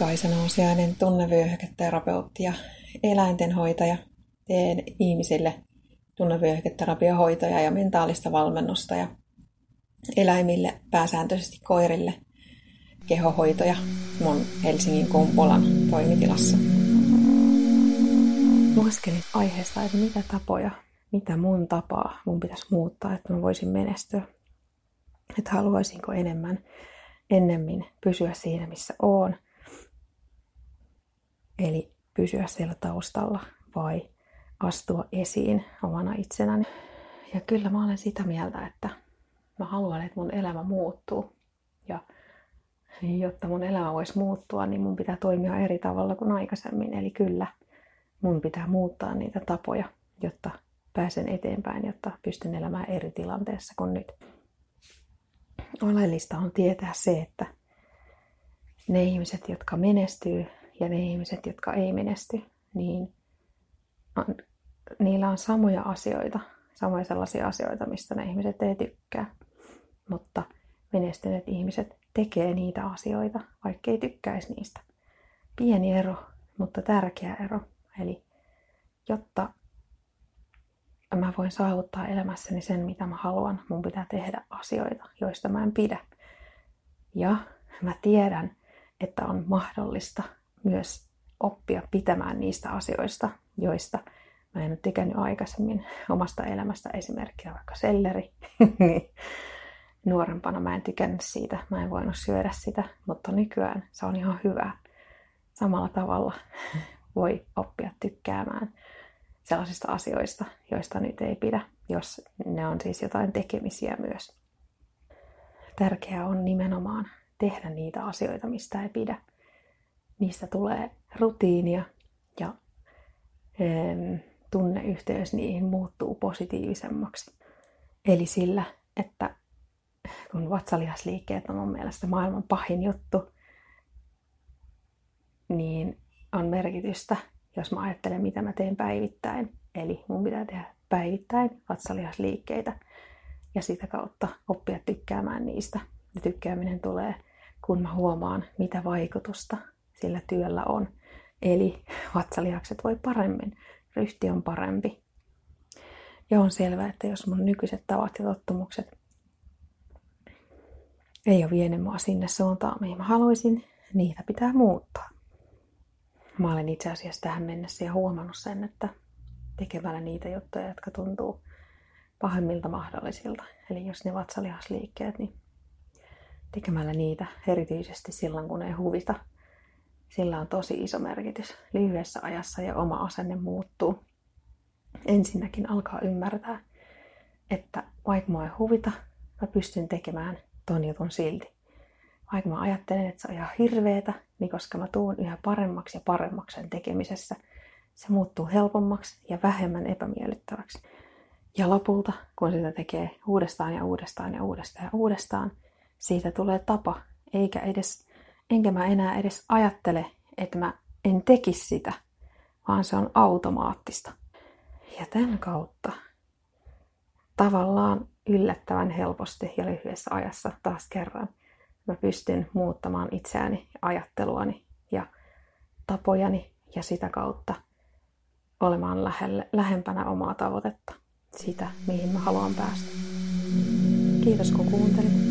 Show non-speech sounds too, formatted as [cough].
Kaisa Nousiainen, tunnevyöhyketerapeutti ja eläintenhoitaja. Teen ihmisille tunnevyöhyketerapiohoitoja ja mentaalista valmennusta ja eläimille, pääsääntöisesti koirille, kehohoitoja mun Helsingin Kumpulan toimitilassa. Lueskelin aiheesta, että mitä tapoja, mitä mun tapaa mun pitäisi muuttaa, että mä voisin menestyä. Että haluaisinko enemmän, ennemmin pysyä siinä, missä oon – Eli pysyä siellä taustalla vai astua esiin omana itsenäni. Ja kyllä mä olen sitä mieltä, että mä haluan, että mun elämä muuttuu. Ja jotta mun elämä voisi muuttua, niin mun pitää toimia eri tavalla kuin aikaisemmin. Eli kyllä mun pitää muuttaa niitä tapoja, jotta pääsen eteenpäin, jotta pystyn elämään eri tilanteessa kuin nyt. Oleellista on tietää se, että ne ihmiset, jotka menestyy, ja ne ihmiset, jotka ei menesty, niin on, niillä on samoja asioita, samoja sellaisia asioita, mistä ne ihmiset ei tykkää. Mutta menestyneet ihmiset tekee niitä asioita, vaikka ei tykkäisi niistä. Pieni ero, mutta tärkeä ero. Eli jotta mä voin saavuttaa elämässäni sen, mitä mä haluan, mun pitää tehdä asioita, joista mä en pidä. Ja mä tiedän, että on mahdollista myös oppia pitämään niistä asioista, joista mä en ole tykännyt aikaisemmin [laughs] omasta elämästä. Esimerkkinä vaikka selleri. [laughs] niin nuorempana mä en tykännyt siitä, mä en voinut syödä sitä, mutta nykyään se on ihan hyvä. Samalla tavalla [laughs] voi oppia tykkäämään sellaisista asioista, joista nyt ei pidä, jos ne on siis jotain tekemisiä myös. Tärkeää on nimenomaan tehdä niitä asioita, mistä ei pidä niistä tulee rutiinia ja tunneyhteys niihin muuttuu positiivisemmaksi. Eli sillä, että kun vatsalihasliikkeet on mun mielestä maailman pahin juttu, niin on merkitystä, jos mä ajattelen, mitä mä teen päivittäin. Eli mun pitää tehdä päivittäin vatsalihasliikkeitä ja sitä kautta oppia tykkäämään niistä. Ja tykkääminen tulee, kun mä huomaan, mitä vaikutusta sillä työllä on. Eli [laughs] vatsalihakset voi paremmin, ryhti on parempi. Ja on selvää, että jos mun nykyiset tavat ja tottumukset ei ole vienyt mua sinne suuntaan, mihin mä haluaisin, niitä pitää muuttaa. Mä olen itse asiassa tähän mennessä ja huomannut sen, että tekemällä niitä juttuja, jotka tuntuu pahimmilta mahdollisilta, eli jos ne vatsalihasliikkeet, niin tekemällä niitä erityisesti silloin, kun ei huvita, sillä on tosi iso merkitys lyhyessä ajassa ja oma asenne muuttuu. Ensinnäkin alkaa ymmärtää, että vaikka mua ei huvita, mä pystyn tekemään ton jutun silti. Vaikka mä ajattelen, että se on ihan hirveetä, niin koska mä tuun yhä paremmaksi ja paremmaksi sen tekemisessä, se muuttuu helpommaksi ja vähemmän epämiellyttäväksi. Ja lopulta, kun sitä tekee uudestaan ja uudestaan ja uudestaan ja uudestaan, siitä tulee tapa, eikä edes enkä mä enää edes ajattele, että mä en tekisi sitä, vaan se on automaattista. Ja tämän kautta tavallaan yllättävän helposti ja lyhyessä ajassa taas kerran mä pystyn muuttamaan itseäni, ajatteluani ja tapojani ja sitä kautta olemaan lähelle, lähempänä omaa tavoitetta, sitä mihin mä haluan päästä. Kiitos kun kuuntelit.